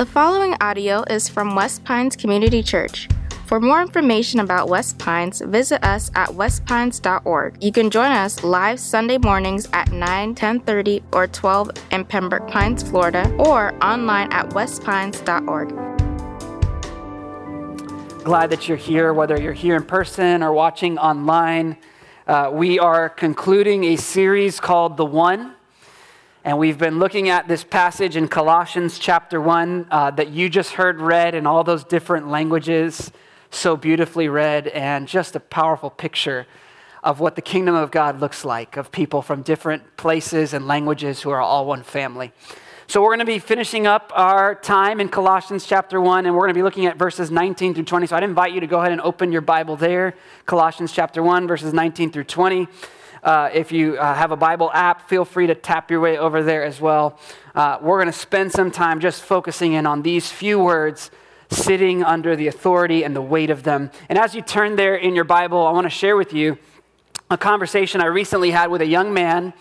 The following audio is from West Pines Community Church. For more information about West Pines, visit us at westpines.org. You can join us live Sunday mornings at 9, 10:30, or 12 in Pembroke Pines, Florida, or online at westpines.org. Glad that you're here, whether you're here in person or watching online. Uh, we are concluding a series called The One. And we've been looking at this passage in Colossians chapter 1 uh, that you just heard read in all those different languages, so beautifully read, and just a powerful picture of what the kingdom of God looks like, of people from different places and languages who are all one family. So, we're going to be finishing up our time in Colossians chapter 1, and we're going to be looking at verses 19 through 20. So, I'd invite you to go ahead and open your Bible there, Colossians chapter 1, verses 19 through 20. Uh, if you uh, have a Bible app, feel free to tap your way over there as well. Uh, we're going to spend some time just focusing in on these few words, sitting under the authority and the weight of them. And as you turn there in your Bible, I want to share with you a conversation I recently had with a young man.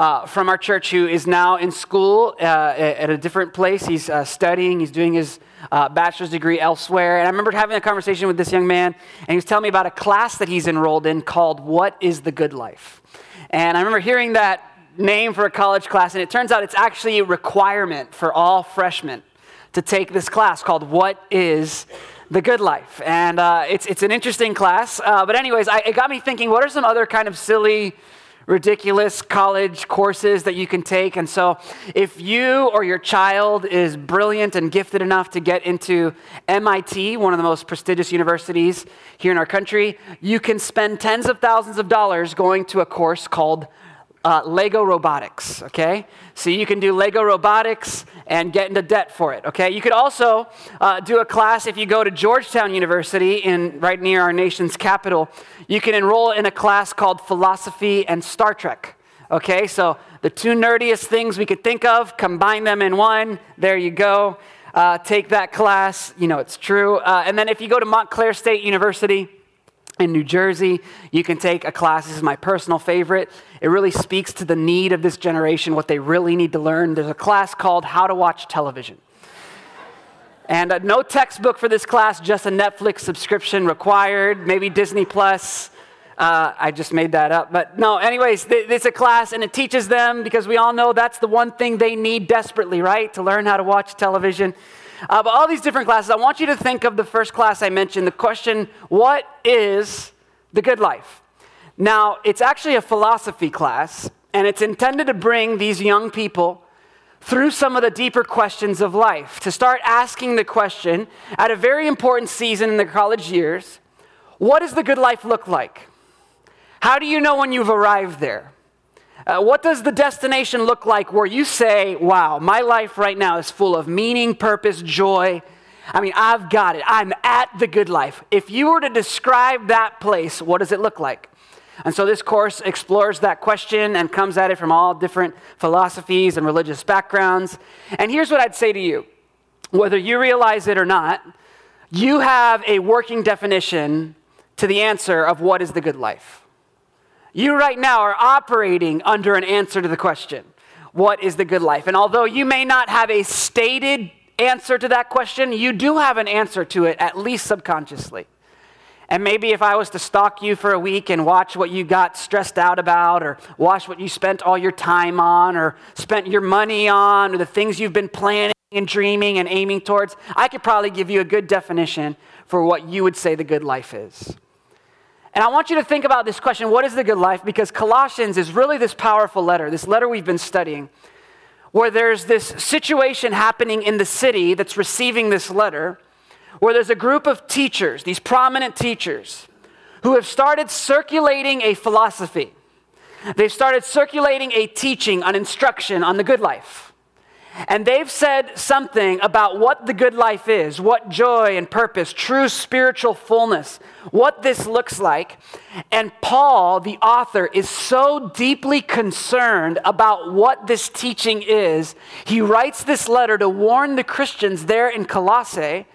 Uh, from our church who is now in school uh, at a different place. He's uh, studying, he's doing his uh, bachelor's degree elsewhere. And I remember having a conversation with this young man, and he was telling me about a class that he's enrolled in called What is the Good Life? And I remember hearing that name for a college class, and it turns out it's actually a requirement for all freshmen to take this class called What is the Good Life? And uh, it's, it's an interesting class. Uh, but, anyways, I, it got me thinking what are some other kind of silly, ridiculous college courses that you can take. And so, if you or your child is brilliant and gifted enough to get into MIT, one of the most prestigious universities here in our country, you can spend tens of thousands of dollars going to a course called uh, Lego robotics, okay? So you can do Lego robotics and get into debt for it, okay? You could also uh, do a class if you go to Georgetown University in right near our nation's capital. You can enroll in a class called Philosophy and Star Trek, okay? So the two nerdiest things we could think of, combine them in one. There you go. Uh, take that class. You know it's true. Uh, and then if you go to Montclair State University in New Jersey. You can take a class. This is my personal favorite. It really speaks to the need of this generation, what they really need to learn. There's a class called How to Watch Television. And uh, no textbook for this class, just a Netflix subscription required, maybe Disney Plus. Uh, I just made that up. But no, anyways, th- it's a class and it teaches them because we all know that's the one thing they need desperately, right? To learn how to watch television. Uh, but all these different classes, I want you to think of the first class I mentioned the question, what is the good life? Now, it's actually a philosophy class, and it's intended to bring these young people through some of the deeper questions of life, to start asking the question at a very important season in their college years what does the good life look like? How do you know when you've arrived there? Uh, what does the destination look like where you say, wow, my life right now is full of meaning, purpose, joy? I mean, I've got it. I'm at the good life. If you were to describe that place, what does it look like? And so this course explores that question and comes at it from all different philosophies and religious backgrounds. And here's what I'd say to you whether you realize it or not, you have a working definition to the answer of what is the good life. You right now are operating under an answer to the question what is the good life? And although you may not have a stated answer to that question, you do have an answer to it, at least subconsciously. And maybe if I was to stalk you for a week and watch what you got stressed out about, or watch what you spent all your time on, or spent your money on, or the things you've been planning and dreaming and aiming towards, I could probably give you a good definition for what you would say the good life is. And I want you to think about this question what is the good life? Because Colossians is really this powerful letter, this letter we've been studying, where there's this situation happening in the city that's receiving this letter, where there's a group of teachers, these prominent teachers, who have started circulating a philosophy. They've started circulating a teaching, an instruction on the good life. And they've said something about what the good life is, what joy and purpose, true spiritual fullness, what this looks like. And Paul, the author, is so deeply concerned about what this teaching is, he writes this letter to warn the Christians there in Colossae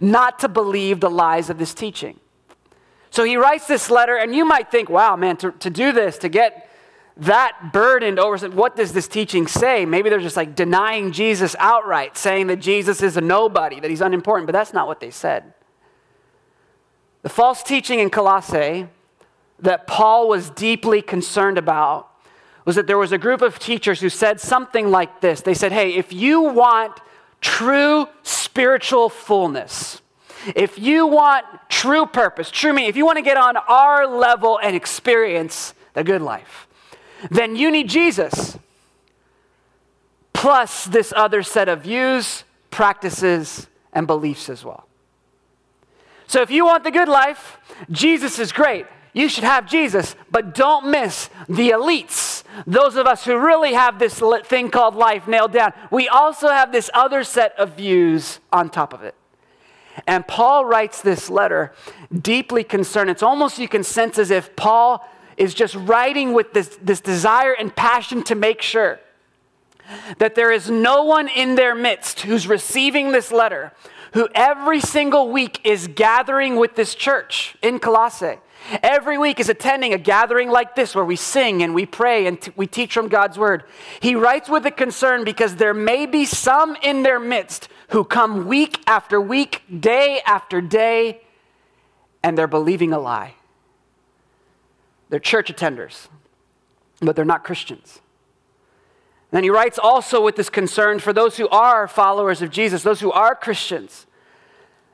not to believe the lies of this teaching. So he writes this letter, and you might think, wow, man, to, to do this, to get that burdened over what does this teaching say? Maybe they're just like denying Jesus outright, saying that Jesus is a nobody, that he's unimportant, but that's not what they said. The false teaching in Colossae that Paul was deeply concerned about was that there was a group of teachers who said something like this. They said, Hey, if you want true spiritual fullness, if you want true purpose, true meaning, if you want to get on our level and experience the good life, then you need Jesus plus this other set of views, practices, and beliefs as well. So if you want the good life, Jesus is great. You should have Jesus, but don't miss the elites. Those of us who really have this thing called life nailed down. We also have this other set of views on top of it. And Paul writes this letter deeply concerned. It's almost you can sense as if Paul is just writing with this, this desire and passion to make sure that there is no one in their midst who's receiving this letter who every single week is gathering with this church in Colossae. Every week is attending a gathering like this where we sing and we pray and t- we teach from God's word. He writes with a concern because there may be some in their midst who come week after week, day after day, and they're believing a lie. They're church attenders, but they're not Christians. And then he writes also with this concern for those who are followers of Jesus, those who are Christians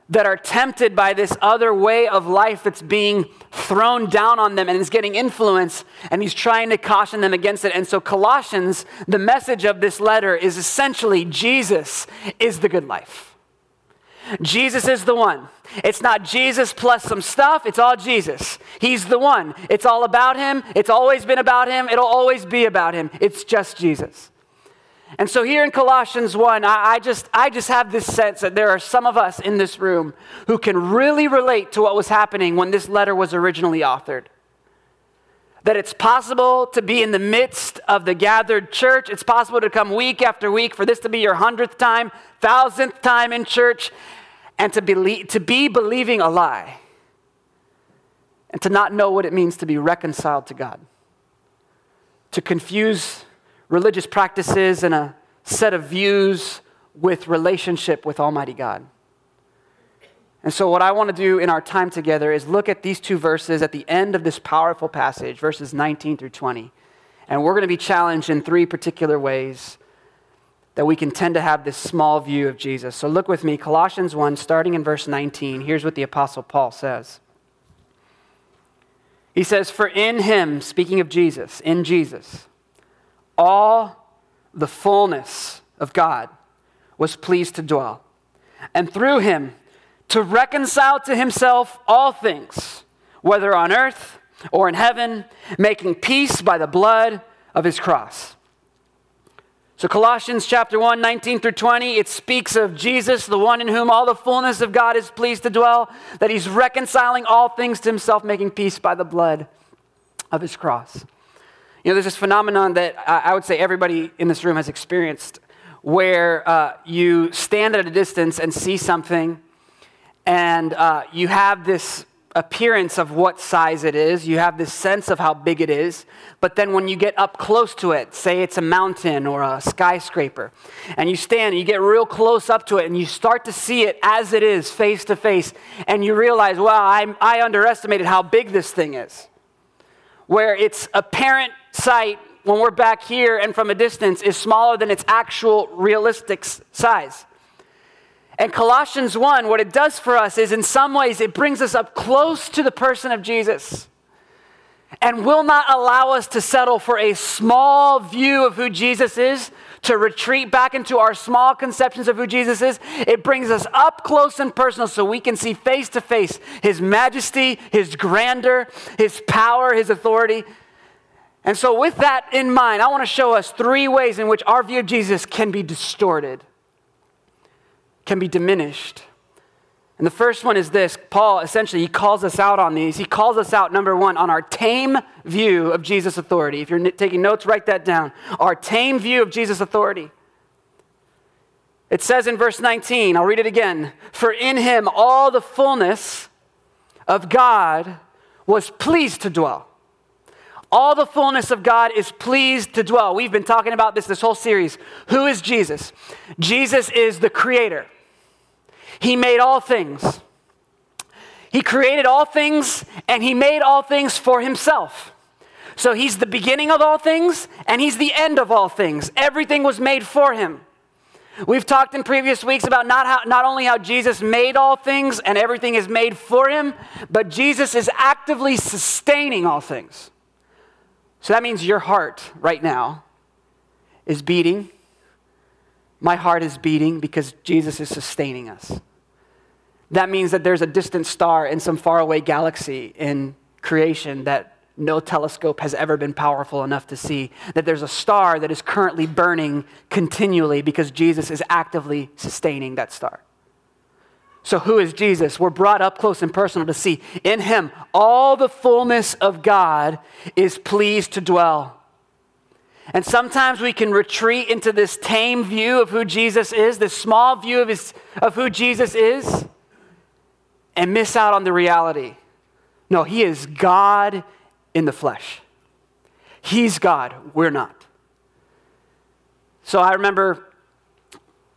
that are tempted by this other way of life that's being thrown down on them and is getting influence, and he's trying to caution them against it. And so, Colossians, the message of this letter is essentially Jesus is the good life. Jesus is the one. It's not Jesus plus some stuff, it's all Jesus. He's the one. It's all about him. It's always been about him. It'll always be about him. It's just Jesus. And so here in Colossians 1, I, I, just, I just have this sense that there are some of us in this room who can really relate to what was happening when this letter was originally authored. That it's possible to be in the midst of the gathered church. It's possible to come week after week for this to be your hundredth time, thousandth time in church, and to, believe, to be believing a lie. And to not know what it means to be reconciled to God. To confuse religious practices and a set of views with relationship with Almighty God. And so, what I want to do in our time together is look at these two verses at the end of this powerful passage, verses 19 through 20. And we're going to be challenged in three particular ways that we can tend to have this small view of Jesus. So, look with me, Colossians 1, starting in verse 19. Here's what the Apostle Paul says He says, For in him, speaking of Jesus, in Jesus, all the fullness of God was pleased to dwell. And through him, to reconcile to himself all things, whether on earth or in heaven, making peace by the blood of his cross. So, Colossians chapter 1, 19 through 20, it speaks of Jesus, the one in whom all the fullness of God is pleased to dwell, that he's reconciling all things to himself, making peace by the blood of his cross. You know, there's this phenomenon that I would say everybody in this room has experienced where uh, you stand at a distance and see something, and uh, you have this appearance of what size it is, you have this sense of how big it is, but then when you get up close to it, say it's a mountain or a skyscraper, and you stand and you get real close up to it and you start to see it as it is, face to face, and you realize, wow, I, I underestimated how big this thing is. Where its apparent sight when we're back here and from a distance is smaller than its actual realistic size. And Colossians 1, what it does for us is in some ways it brings us up close to the person of Jesus and will not allow us to settle for a small view of who Jesus is, to retreat back into our small conceptions of who Jesus is. It brings us up close and personal so we can see face to face his majesty, his grandeur, his power, his authority. And so, with that in mind, I want to show us three ways in which our view of Jesus can be distorted, can be diminished. And the first one is this Paul essentially he calls us out on these. He calls us out, number one, on our tame view of Jesus' authority. If you're taking notes, write that down. Our tame view of Jesus' authority. It says in verse 19, I'll read it again For in him all the fullness of God was pleased to dwell All the fullness of God is pleased to dwell. We've been talking about this this whole series. Who is Jesus? Jesus is the creator. He made all things. He created all things and he made all things for himself. So he's the beginning of all things and he's the end of all things. Everything was made for him. We've talked in previous weeks about not, how, not only how Jesus made all things and everything is made for him, but Jesus is actively sustaining all things. So that means your heart right now is beating. My heart is beating because Jesus is sustaining us. That means that there's a distant star in some faraway galaxy in creation that no telescope has ever been powerful enough to see. That there's a star that is currently burning continually because Jesus is actively sustaining that star. So, who is Jesus? We're brought up close and personal to see in him all the fullness of God is pleased to dwell. And sometimes we can retreat into this tame view of who Jesus is, this small view of, his, of who Jesus is, and miss out on the reality. No, he is God in the flesh. He's God, we're not. So I remember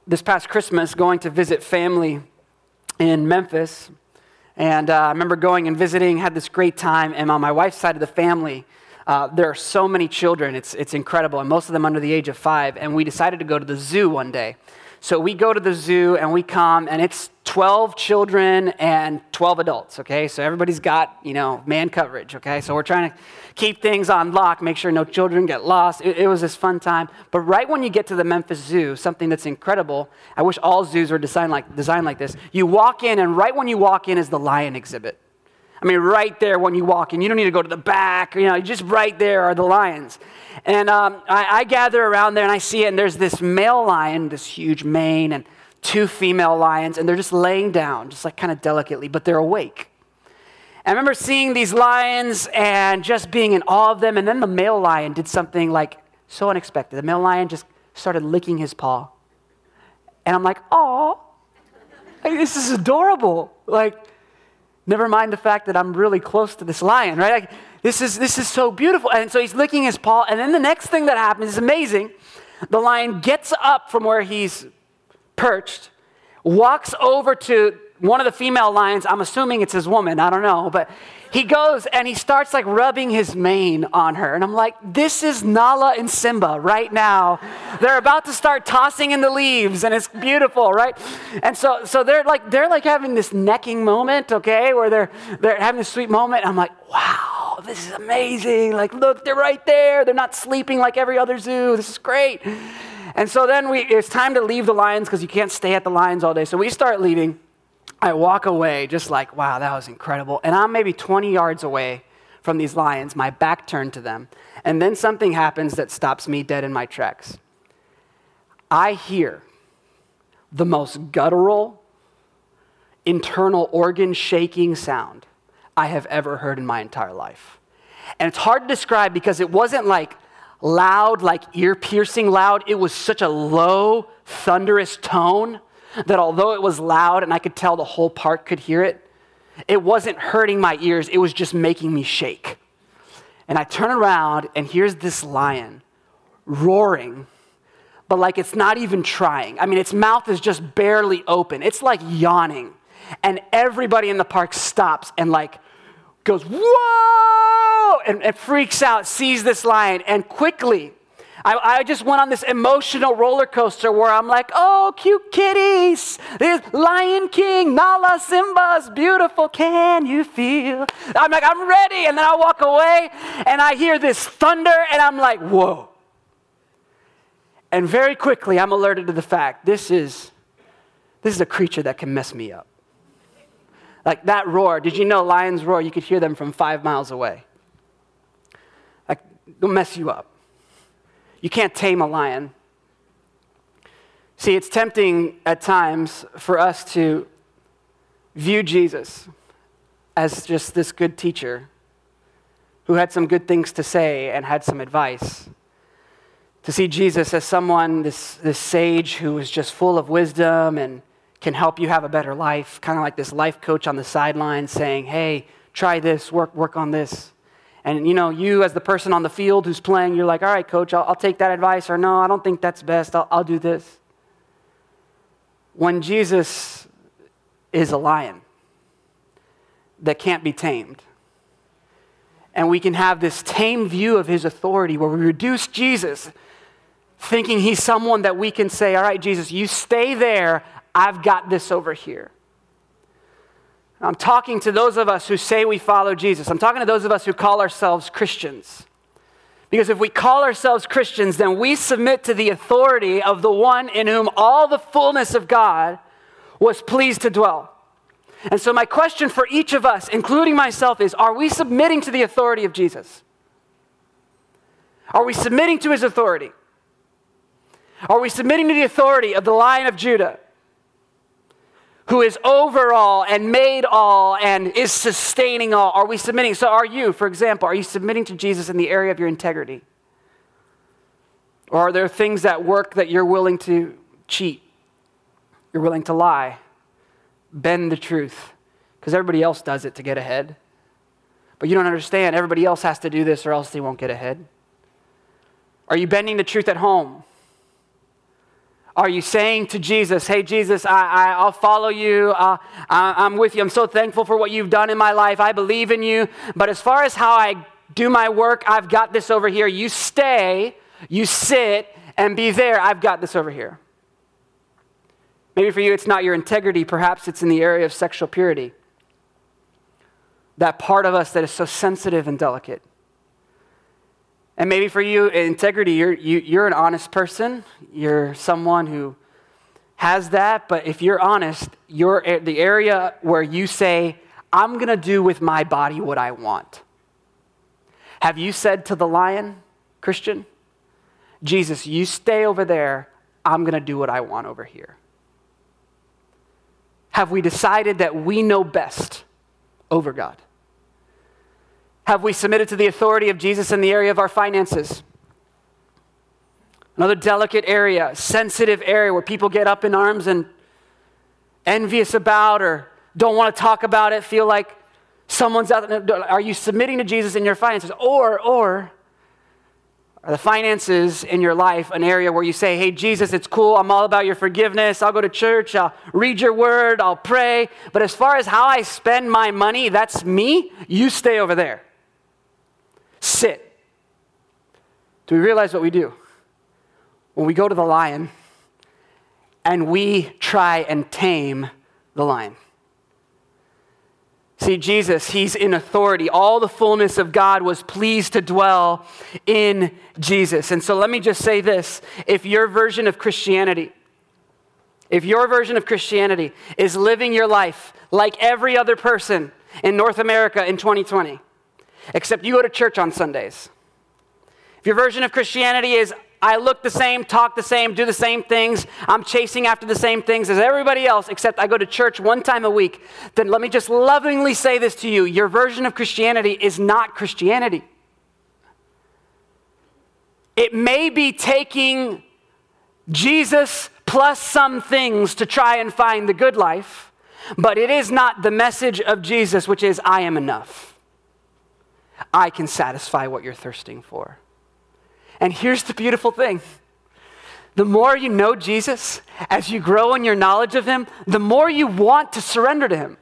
this past Christmas going to visit family in Memphis. And uh, I remember going and visiting, had this great time. And on my wife's side of the family, uh, there are so many children. It's, it's incredible, and most of them under the age of five. And we decided to go to the zoo one day. So we go to the zoo and we come, and it's 12 children and 12 adults, okay? So everybody's got, you know, man coverage, okay? So we're trying to keep things on lock, make sure no children get lost. It, it was this fun time. But right when you get to the Memphis Zoo, something that's incredible, I wish all zoos were designed like, designed like this. You walk in, and right when you walk in is the lion exhibit. I mean, right there when you walk in. You don't need to go to the back, you know, just right there are the lions. And um, I, I, gather around there and I see it, and there's this male lion, this huge mane, and two female lions, and they're just laying down, just like kind of delicately, but they're awake. I remember seeing these lions and just being in awe of them, and then the male lion did something like so unexpected. The male lion just started licking his paw. And I'm like, oh, this is adorable. Like, never mind the fact that I'm really close to this lion, right? Like, this is, this is so beautiful. And so he's licking his paw. And then the next thing that happens is amazing. The lion gets up from where he's perched, walks over to one of the female lions. I'm assuming it's his woman. I don't know. But he goes and he starts like rubbing his mane on her. And I'm like, this is Nala and Simba right now. They're about to start tossing in the leaves and it's beautiful, right? And so, so they're like, they're like having this necking moment, okay, where they're, they're having this sweet moment. I'm like, wow this is amazing. Like, look, they're right there. They're not sleeping like every other zoo. This is great. And so then we, it's time to leave the lions because you can't stay at the lions all day. So we start leaving. I walk away just like, wow, that was incredible. And I'm maybe 20 yards away from these lions, my back turned to them. And then something happens that stops me dead in my tracks. I hear the most guttural, internal organ shaking sound I have ever heard in my entire life. And it's hard to describe because it wasn't like loud, like ear piercing loud. It was such a low, thunderous tone that although it was loud and I could tell the whole park could hear it, it wasn't hurting my ears. It was just making me shake. And I turn around and here's this lion roaring, but like it's not even trying. I mean, its mouth is just barely open. It's like yawning. And everybody in the park stops and like goes, whoa, and, and freaks out, sees this lion, and quickly, I, I, just went on this emotional roller coaster where I'm like, oh, cute kitties, this Lion King, Nala, Simba's beautiful, can you feel? I'm like, I'm ready. And then I walk away and I hear this thunder and I'm like, whoa. And very quickly, I'm alerted to the fact this is, this is a creature that can mess me up. Like that roar, did you know lions roar? You could hear them from five miles away. Like, they'll mess you up. You can't tame a lion. See, it's tempting at times for us to view Jesus as just this good teacher who had some good things to say and had some advice. To see Jesus as someone, this, this sage who was just full of wisdom and can help you have a better life, kind of like this life coach on the sideline saying, hey, try this, work, work on this. And you know, you as the person on the field who's playing, you're like, all right, coach, I'll, I'll take that advice, or no, I don't think that's best, I'll, I'll do this. When Jesus is a lion that can't be tamed, and we can have this tame view of his authority where we reduce Jesus, thinking he's someone that we can say, all right, Jesus, you stay there, I've got this over here. I'm talking to those of us who say we follow Jesus. I'm talking to those of us who call ourselves Christians. Because if we call ourselves Christians, then we submit to the authority of the one in whom all the fullness of God was pleased to dwell. And so, my question for each of us, including myself, is Are we submitting to the authority of Jesus? Are we submitting to his authority? Are we submitting to the authority of the Lion of Judah? Who is over all and made all and is sustaining all? Are we submitting? So, are you, for example, are you submitting to Jesus in the area of your integrity? Or are there things that work that you're willing to cheat? You're willing to lie, bend the truth, because everybody else does it to get ahead. But you don't understand, everybody else has to do this or else they won't get ahead. Are you bending the truth at home? Are you saying to Jesus, Hey, Jesus, I, I, will follow you. Uh, I, I'm with you. I'm so thankful for what you've done in my life. I believe in you. But as far as how I do my work, I've got this over here. You stay, you sit, and be there. I've got this over here. Maybe for you, it's not your integrity. Perhaps it's in the area of sexual purity. That part of us that is so sensitive and delicate. And maybe for you, integrity, you're, you, are you are an honest person. You're someone who has that. But if you're honest, you're the area where you say, I'm going to do with my body what I want. Have you said to the lion, Christian, Jesus, you stay over there. I'm going to do what I want over here? Have we decided that we know best over God? Have we submitted to the authority of Jesus in the area of our finances? Another delicate area, sensitive area where people get up in arms and envious about or don't want to talk about it, feel like someone's out there. Are you submitting to Jesus in your finances? Or, or, are the finances in your life an area where you say, hey, Jesus, it's cool. I'm all about your forgiveness. I'll go to church. I'll read your word. I'll pray. But as far as how I spend my money, that's me. You stay over there sit. Do we realize what we do? When we go to the lion and we try and tame the lion. See, Jesus, he's in authority. All the fullness of God was pleased to dwell in Jesus. And so let me just say this if your version of Christianity, if your version of Christianity is living your life like every other person in North America in 2020, except you go to church on Sundays. If your version of Christianity is, I look the same, talk the same, do the same things, I'm chasing after the same things as everybody else, except I go to church one time a week, then let me just lovingly say this to you your version of Christianity is not Christianity. It may be taking Jesus plus some things to try and find the good life, but it is not the message of Jesus, which is, I am enough. I can satisfy what you're thirsting for. And here's the beautiful thing the more you know Jesus, as you grow in your knowledge of him, the more you want to surrender to him.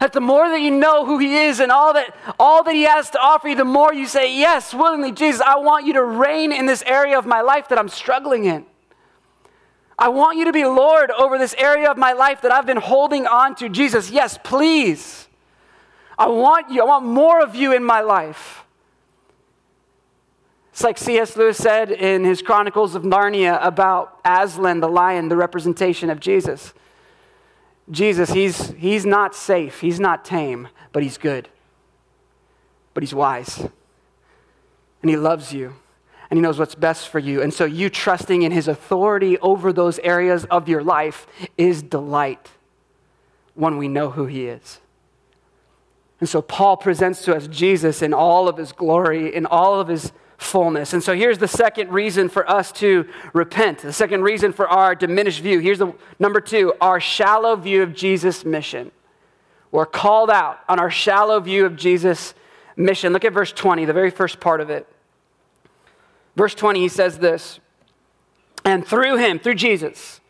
That the more that you know who he is and all that, all that he has to offer you, the more you say, Yes, willingly, Jesus, I want you to reign in this area of my life that I'm struggling in. I want you to be Lord over this area of my life that I've been holding on to. Jesus, yes, please. I want you, I want more of you in my life. It's like C.S. Lewis said in his Chronicles of Narnia about Aslan, the lion, the representation of Jesus. Jesus, he's, he's not safe, he's not tame, but he's good. But he's wise. And he loves you. And he knows what's best for you. And so you trusting in his authority over those areas of your life is delight when we know who he is. And so Paul presents to us Jesus in all of his glory, in all of his fullness. And so here's the second reason for us to repent. The second reason for our diminished view. Here's the number two our shallow view of Jesus' mission. We're called out on our shallow view of Jesus' mission. Look at verse 20, the very first part of it. Verse 20, he says this And through him, through Jesus,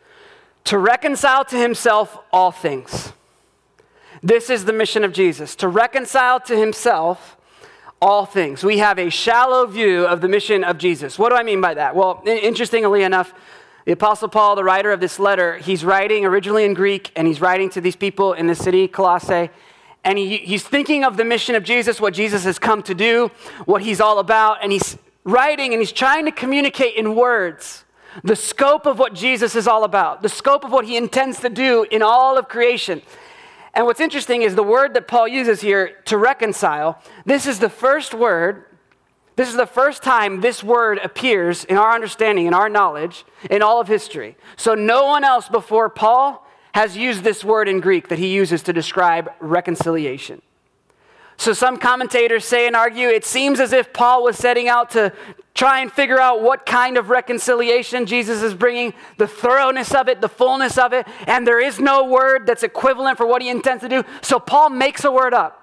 to reconcile to himself all things. This is the mission of Jesus, to reconcile to himself all things. We have a shallow view of the mission of Jesus. What do I mean by that? Well, interestingly enough, the Apostle Paul, the writer of this letter, he's writing originally in Greek, and he's writing to these people in the city, Colossae. And he, he's thinking of the mission of Jesus, what Jesus has come to do, what he's all about. And he's writing and he's trying to communicate in words the scope of what Jesus is all about, the scope of what he intends to do in all of creation. And what's interesting is the word that Paul uses here to reconcile, this is the first word, this is the first time this word appears in our understanding, in our knowledge, in all of history. So no one else before Paul has used this word in Greek that he uses to describe reconciliation. So some commentators say and argue it seems as if Paul was setting out to try and figure out what kind of reconciliation Jesus is bringing, the thoroughness of it, the fullness of it, and there is no word that's equivalent for what he intends to do. So Paul makes a word up.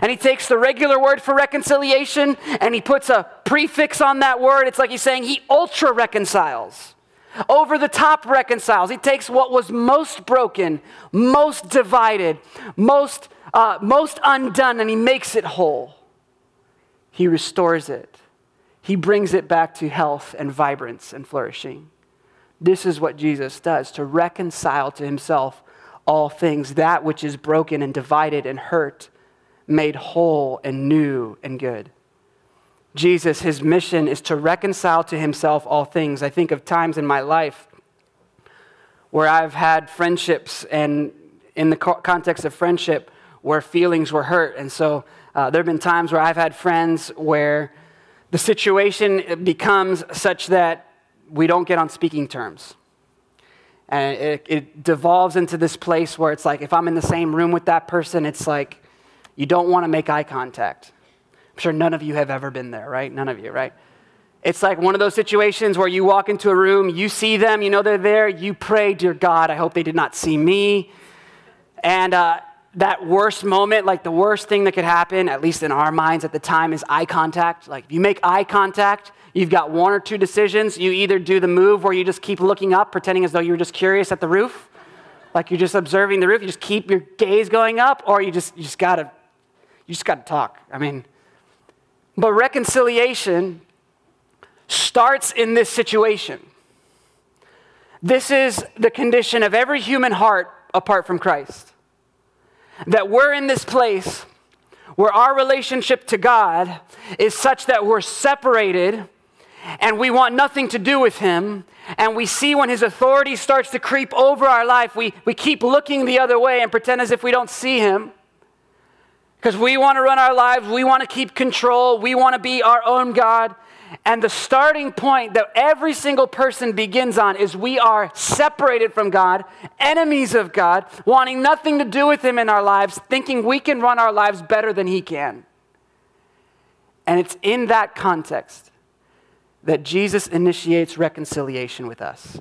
And he takes the regular word for reconciliation and he puts a prefix on that word. It's like he's saying he ultra reconciles, over the top reconciles. He takes what was most broken, most divided, most uh, most undone and he makes it whole. He restores it. He brings it back to health and vibrance and flourishing. This is what Jesus does to reconcile to himself all things, that which is broken and divided and hurt, made whole and new and good. Jesus, his mission is to reconcile to himself all things. I think of times in my life where I've had friendships, and in the context of friendship, where feelings were hurt. And so uh, there have been times where I've had friends where the situation becomes such that we don't get on speaking terms. And it, it devolves into this place where it's like, if I'm in the same room with that person, it's like you don't want to make eye contact. I'm sure none of you have ever been there, right? None of you, right? It's like one of those situations where you walk into a room, you see them, you know they're there, you pray, Dear God, I hope they did not see me. And uh, that worst moment, like the worst thing that could happen, at least in our minds at the time, is eye contact. Like, if you make eye contact, you've got one or two decisions. You either do the move where you just keep looking up, pretending as though you were just curious at the roof, like you're just observing the roof. You just keep your gaze going up, or you just, you just gotta, you just gotta talk. I mean, but reconciliation starts in this situation. This is the condition of every human heart apart from Christ that we're in this place where our relationship to God is such that we're separated and we want nothing to do with Him. And we see when His authority starts to creep over our life, we, we keep looking the other way and pretend as if we don't see Him. Because we want to run our lives, we want to keep control, we want to be our own God. And the starting point that every single person begins on is we are separated from God, enemies of God, wanting nothing to do with Him in our lives, thinking we can run our lives better than He can. And it's in that context that Jesus initiates reconciliation with us.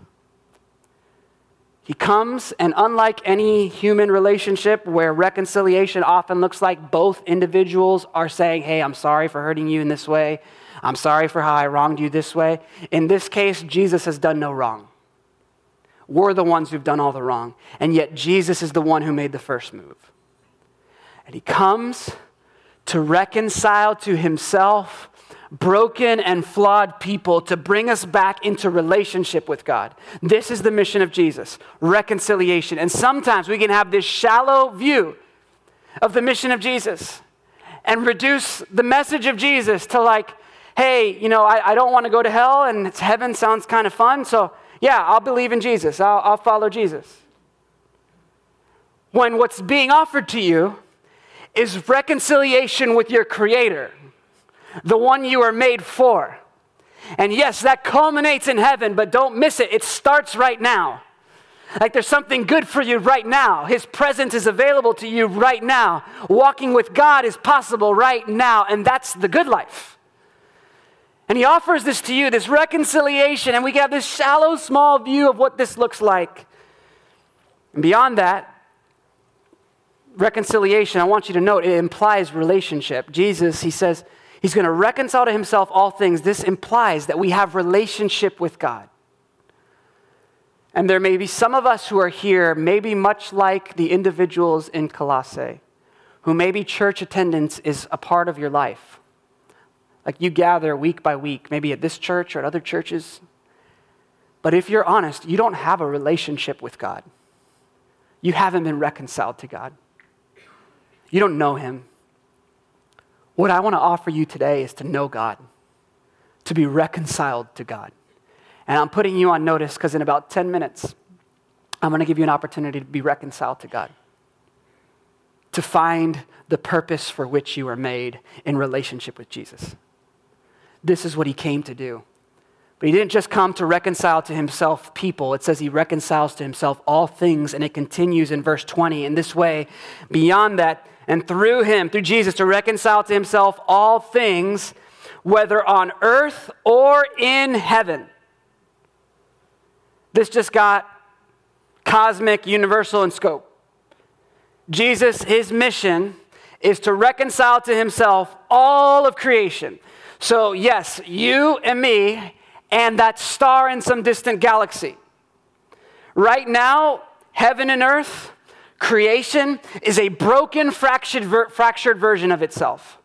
He comes, and unlike any human relationship where reconciliation often looks like both individuals are saying, Hey, I'm sorry for hurting you in this way. I'm sorry for how I wronged you this way. In this case, Jesus has done no wrong. We're the ones who've done all the wrong. And yet, Jesus is the one who made the first move. And he comes to reconcile to himself broken and flawed people to bring us back into relationship with God. This is the mission of Jesus reconciliation. And sometimes we can have this shallow view of the mission of Jesus and reduce the message of Jesus to like, hey, you know, I, I don't want to go to hell and heaven sounds kind of fun, so yeah, I'll believe in Jesus, I'll, I'll follow Jesus. When what's being offered to you is reconciliation with your Creator, the one you are made for. And yes, that culminates in heaven, but don't miss it. It starts right now. Like there's something good for you right now. His presence is available to you right now. Walking with God is possible right now, and that's the good life. And he offers this to you, this reconciliation, and we have this shallow, small view of what this looks like. And beyond that, reconciliation, I want you to note, it implies relationship. Jesus, he says, he's going to reconcile to himself all things. This implies that we have relationship with God. And there may be some of us who are here, maybe much like the individuals in Colossae, who maybe church attendance is a part of your life. Like you gather week by week, maybe at this church or at other churches. But if you're honest, you don't have a relationship with God. You haven't been reconciled to God. You don't know Him. What I want to offer you today is to know God, to be reconciled to God. And I'm putting you on notice because in about 10 minutes, I'm going to give you an opportunity to be reconciled to God, to find the purpose for which you are made in relationship with Jesus. This is what he came to do. But he didn't just come to reconcile to himself people. It says he reconciles to himself all things, and it continues in verse 20 in this way. Beyond that, and through him, through Jesus, to reconcile to himself all things, whether on earth or in heaven. This just got cosmic, universal in scope. Jesus, his mission is to reconcile to himself all of creation. So, yes, you and me and that star in some distant galaxy. Right now, heaven and earth, creation, is a broken, fractured, ver- fractured version of itself.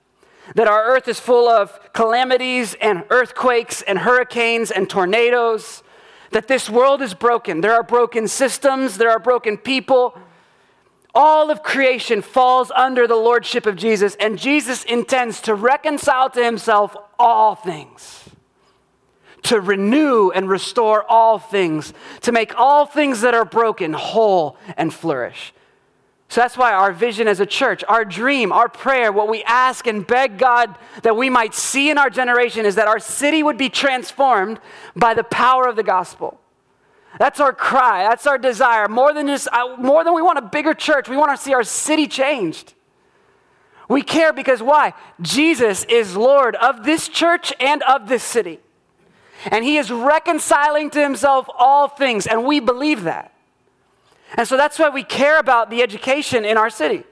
That our earth is full of calamities and earthquakes and hurricanes and tornadoes that this world is broken. There are broken systems, there are broken people. All of creation falls under the lordship of Jesus, and Jesus intends to reconcile to himself all things, to renew and restore all things, to make all things that are broken whole and flourish. So that's why our vision as a church, our dream, our prayer, what we ask and beg God that we might see in our generation is that our city would be transformed by the power of the gospel. That's our cry. That's our desire. More than just uh, more than we want a bigger church, we want to see our city changed. We care because why? Jesus is Lord of this church and of this city. And he is reconciling to himself all things, and we believe that. And so that's why we care about the education in our city.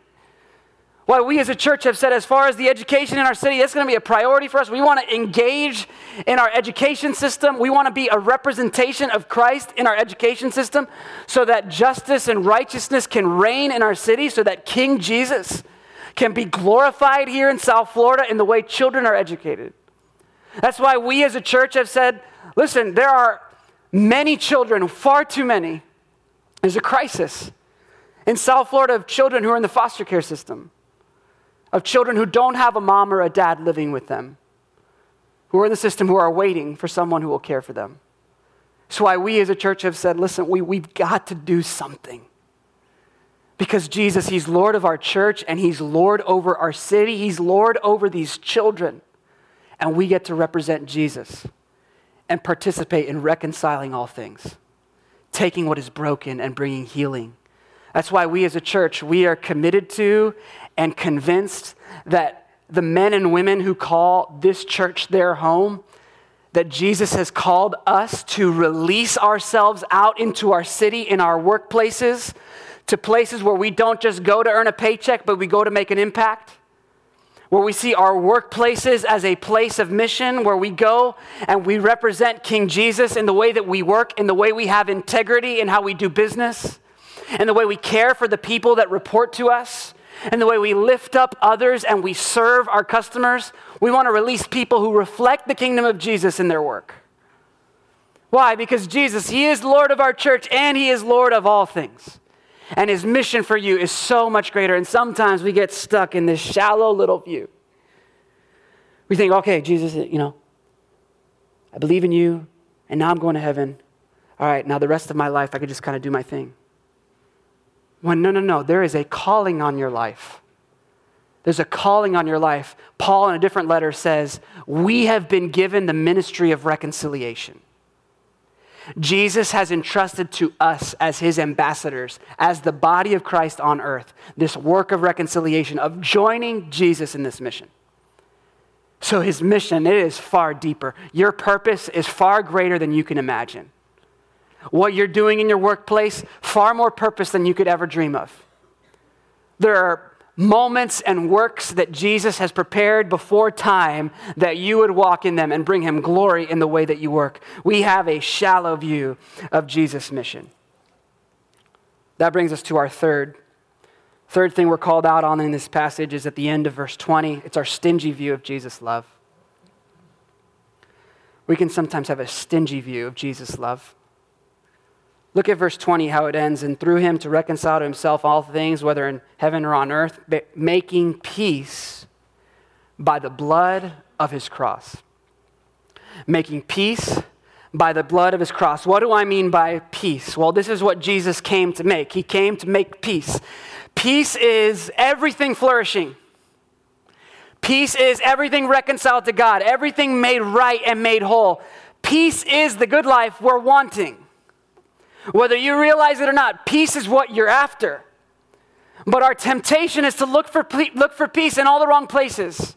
Why we as a church have said, as far as the education in our city, that's going to be a priority for us. We want to engage in our education system. We want to be a representation of Christ in our education system so that justice and righteousness can reign in our city, so that King Jesus can be glorified here in South Florida in the way children are educated. That's why we as a church have said, listen, there are many children, far too many, there's a crisis in South Florida of children who are in the foster care system, of children who don't have a mom or a dad living with them, who are in the system who are waiting for someone who will care for them. That's why we as a church have said, listen, we, we've got to do something. Because Jesus, He's Lord of our church and He's Lord over our city. He's Lord over these children. And we get to represent Jesus and participate in reconciling all things taking what is broken and bringing healing. That's why we as a church, we are committed to and convinced that the men and women who call this church their home, that Jesus has called us to release ourselves out into our city, in our workplaces, to places where we don't just go to earn a paycheck, but we go to make an impact. Where we see our workplaces as a place of mission, where we go and we represent King Jesus in the way that we work, in the way we have integrity in how we do business, in the way we care for the people that report to us, and the way we lift up others and we serve our customers. We want to release people who reflect the kingdom of Jesus in their work. Why? Because Jesus, He is Lord of our church and He is Lord of all things. And his mission for you is so much greater. And sometimes we get stuck in this shallow little view. We think, okay, Jesus, you know, I believe in you, and now I'm going to heaven. All right, now the rest of my life, I could just kind of do my thing. When, no, no, no, there is a calling on your life. There's a calling on your life. Paul, in a different letter, says, We have been given the ministry of reconciliation. Jesus has entrusted to us as his ambassadors, as the body of Christ on earth, this work of reconciliation, of joining Jesus in this mission. So his mission, it is far deeper. Your purpose is far greater than you can imagine. What you're doing in your workplace, far more purpose than you could ever dream of. There are moments and works that Jesus has prepared before time that you would walk in them and bring him glory in the way that you work. We have a shallow view of Jesus' mission. That brings us to our third. Third thing we're called out on in this passage is at the end of verse 20. It's our stingy view of Jesus' love. We can sometimes have a stingy view of Jesus' love. Look at verse 20, how it ends. And through him to reconcile to himself all things, whether in heaven or on earth, making peace by the blood of his cross. Making peace by the blood of his cross. What do I mean by peace? Well, this is what Jesus came to make. He came to make peace. Peace is everything flourishing. Peace is everything reconciled to God, everything made right and made whole. Peace is the good life we're wanting. Whether you realize it or not, peace is what you're after. But our temptation is to look for, look for peace in all the wrong places,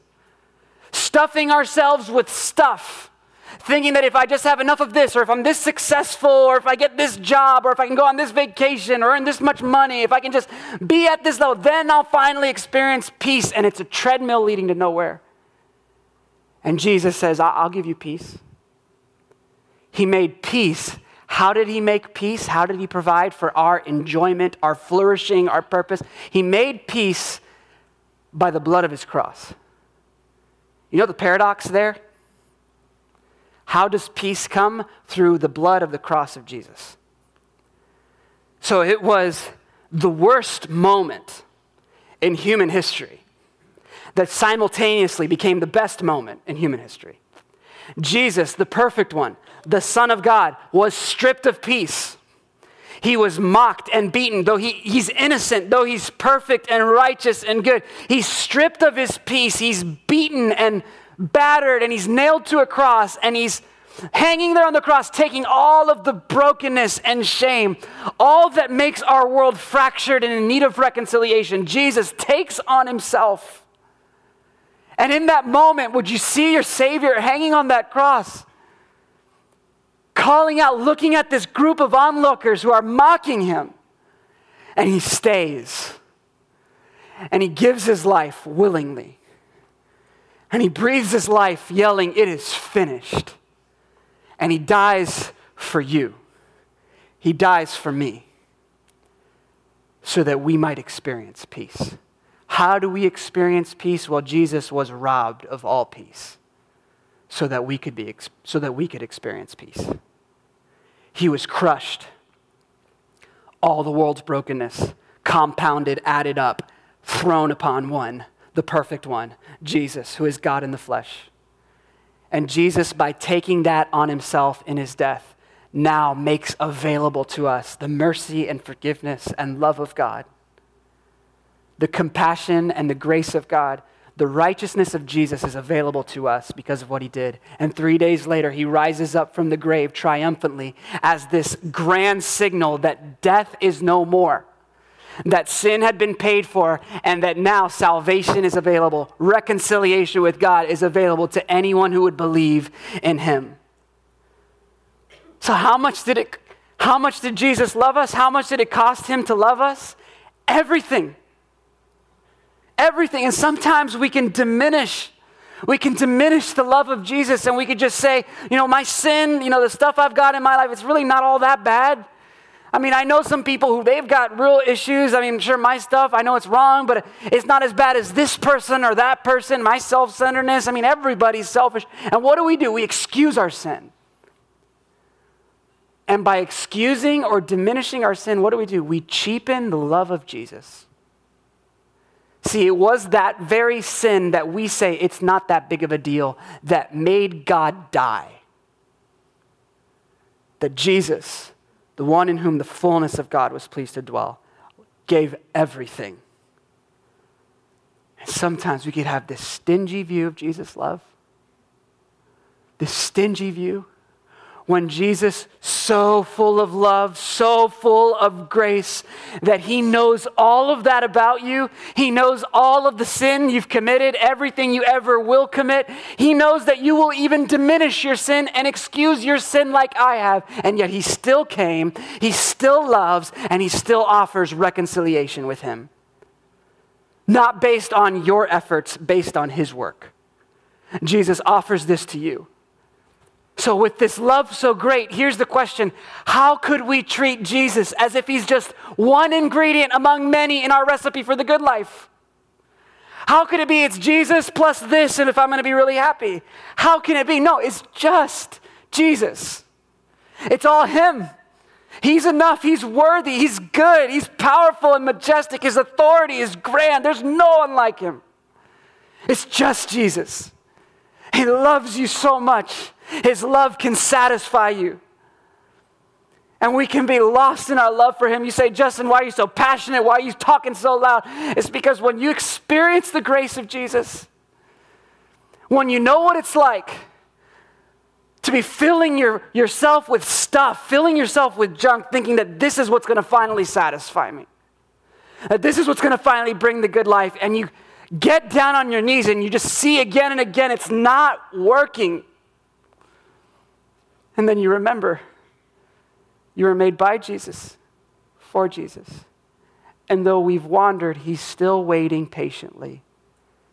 stuffing ourselves with stuff, thinking that if I just have enough of this, or if I'm this successful, or if I get this job, or if I can go on this vacation, or earn this much money, if I can just be at this level, then I'll finally experience peace. And it's a treadmill leading to nowhere. And Jesus says, I'll give you peace. He made peace how did he make peace? How did he provide for our enjoyment, our flourishing, our purpose? He made peace by the blood of his cross. You know the paradox there? How does peace come? Through the blood of the cross of Jesus. So it was the worst moment in human history that simultaneously became the best moment in human history. Jesus, the perfect one, the Son of God, was stripped of peace. He was mocked and beaten, though he, he's innocent, though he's perfect and righteous and good. He's stripped of his peace. He's beaten and battered, and he's nailed to a cross, and he's hanging there on the cross, taking all of the brokenness and shame, all that makes our world fractured and in need of reconciliation. Jesus takes on himself. And in that moment, would you see your Savior hanging on that cross? Calling out, looking at this group of onlookers who are mocking him. And he stays. And he gives his life willingly. And he breathes his life yelling, It is finished. And he dies for you. He dies for me so that we might experience peace. How do we experience peace? Well, Jesus was robbed of all peace so that we could, be, so that we could experience peace. He was crushed. All the world's brokenness, compounded, added up, thrown upon one, the perfect one, Jesus, who is God in the flesh. And Jesus, by taking that on himself in his death, now makes available to us the mercy and forgiveness and love of God, the compassion and the grace of God the righteousness of Jesus is available to us because of what he did. And three days later, he rises up from the grave triumphantly as this grand signal that death is no more, that sin had been paid for, and that now salvation is available. Reconciliation with God is available to anyone who would believe in him. So, how much did it? How much did Jesus love us? How much did it cost him to love us? Everything everything. And sometimes we can diminish. We can diminish the love of Jesus and we could just say, you know, my sin, you know, the stuff I've got in my life, it's really not all that bad. I mean, I know some people who they've got real issues. I mean, sure, my stuff, I know it's wrong, but it's not as bad as this person or that person, my self centeredness. I mean, everybody's selfish. And what do we do? We excuse our sin. And by excusing or diminishing our sin, what do we do? We cheapen the love of Jesus. See, it was that very sin that we say it's not that big of a deal that made God die. That Jesus, the one in whom the fullness of God was pleased to dwell, gave everything. And sometimes we could have this stingy view of Jesus' love, this stingy view when Jesus, so full of love, so full of grace, that He knows all of that about you. He knows all of the sin you've committed, everything you ever will commit. He knows that you will even diminish your sin and excuse your sin like I have. And yet He still came, He still loves, and He still offers reconciliation with Him. not based on your efforts, based on his work. Jesus offers this to you. So, with this love so great, here's the question How could we treat Jesus as if he's just one ingredient among many in our recipe for the good life? How could it be it's Jesus plus this, and if I'm going to be really happy? How can it be? No, it's just Jesus. It's all Him. He's enough. He's worthy. He's good. He's powerful and majestic. His authority is grand. There's no one like Him. It's just Jesus. He loves you so much. His love can satisfy you. And we can be lost in our love for Him. You say, Justin, why are you so passionate? Why are you talking so loud? It's because when you experience the grace of Jesus, when you know what it's like to be filling your, yourself with stuff, filling yourself with junk, thinking that this is what's going to finally satisfy me, that this is what's going to finally bring the good life, and you get down on your knees and you just see again and again it's not working. And then you remember you were made by Jesus, for Jesus. And though we've wandered, He's still waiting patiently.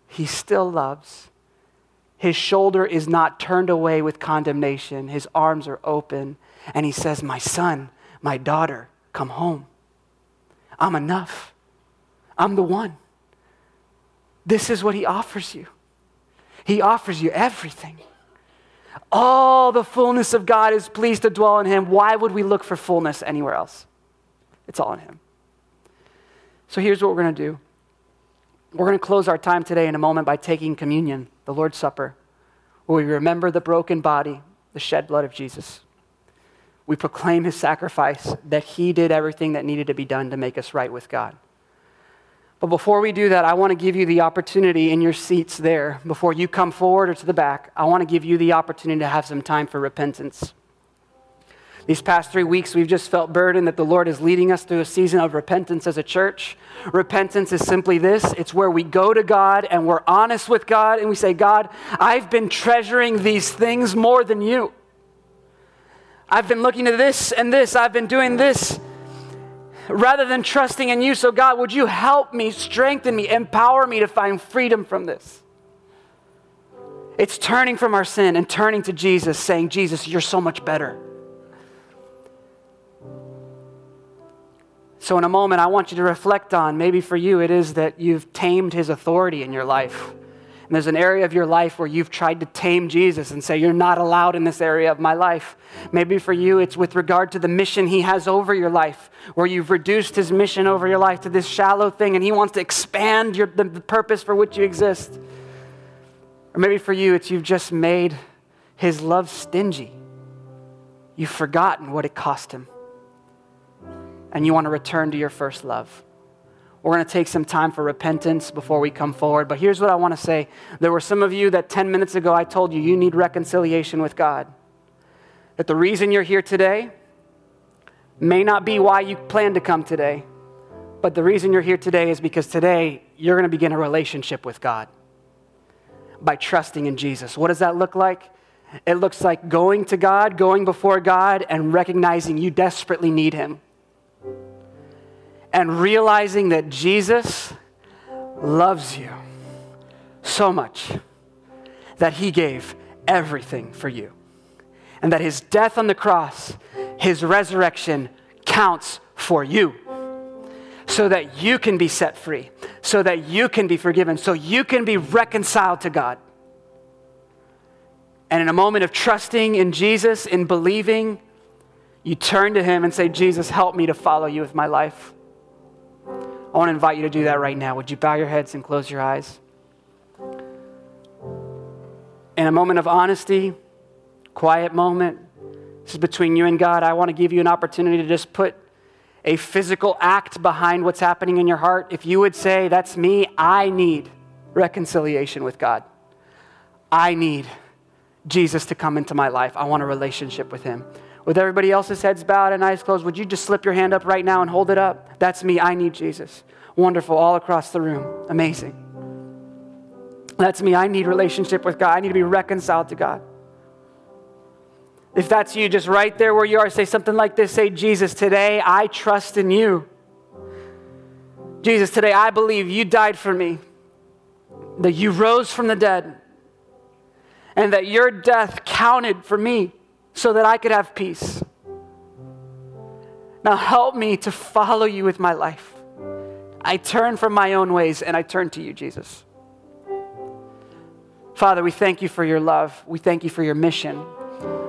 He still loves. His shoulder is not turned away with condemnation, His arms are open. And He says, My son, my daughter, come home. I'm enough. I'm the one. This is what He offers you. He offers you everything. All the fullness of God is pleased to dwell in him. Why would we look for fullness anywhere else? It's all in him. So here's what we're going to do we're going to close our time today in a moment by taking communion, the Lord's Supper, where we remember the broken body, the shed blood of Jesus. We proclaim his sacrifice, that he did everything that needed to be done to make us right with God. But before we do that, I want to give you the opportunity in your seats there, before you come forward or to the back, I want to give you the opportunity to have some time for repentance. These past three weeks, we've just felt burdened that the Lord is leading us through a season of repentance as a church. Repentance is simply this it's where we go to God and we're honest with God and we say, God, I've been treasuring these things more than you. I've been looking at this and this, I've been doing this rather than trusting in you. So, God, would you help me, strengthen me, empower me to find freedom from this? It's turning from our sin and turning to Jesus, saying, Jesus, you're so much better. So, in a moment, I want you to reflect on maybe for you it is that you've tamed his authority in your life. There's an area of your life where you've tried to tame Jesus and say, You're not allowed in this area of my life. Maybe for you, it's with regard to the mission he has over your life, where you've reduced his mission over your life to this shallow thing and he wants to expand your, the purpose for which you exist. Or maybe for you, it's you've just made his love stingy. You've forgotten what it cost him. And you want to return to your first love. We're going to take some time for repentance before we come forward. But here's what I want to say. There were some of you that 10 minutes ago I told you you need reconciliation with God. That the reason you're here today may not be why you plan to come today, but the reason you're here today is because today you're going to begin a relationship with God by trusting in Jesus. What does that look like? It looks like going to God, going before God, and recognizing you desperately need Him and realizing that Jesus loves you so much that he gave everything for you. And that his death on the cross, his resurrection counts for you. So that you can be set free, so that you can be forgiven, so you can be reconciled to God. And in a moment of trusting in Jesus, in believing, you turn to him and say, Jesus, help me to follow you with my life. I want to invite you to do that right now. Would you bow your heads and close your eyes? In a moment of honesty, quiet moment, this is between you and God. I want to give you an opportunity to just put a physical act behind what's happening in your heart. If you would say, That's me, I need reconciliation with God. I need Jesus to come into my life. I want a relationship with Him with everybody else's heads bowed and eyes closed, would you just slip your hand up right now and hold it up? That's me. I need Jesus. Wonderful. All across the room. Amazing. That's me. I need relationship with God. I need to be reconciled to God. If that's you, just right there where you are, say something like this Say, Jesus, today I trust in you. Jesus, today I believe you died for me, that you rose from the dead, and that your death counted for me so that I could have peace. Now help me to follow you with my life. I turn from my own ways and I turn to you, Jesus. Father, we thank you for your love. We thank you for your mission.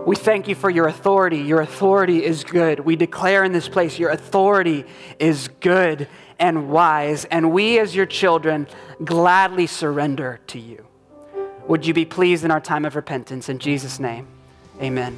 We thank you for your authority. Your authority is good. We declare in this place your authority is good and wise, and we as your children gladly surrender to you. Would you be pleased in our time of repentance? In Jesus' name, amen.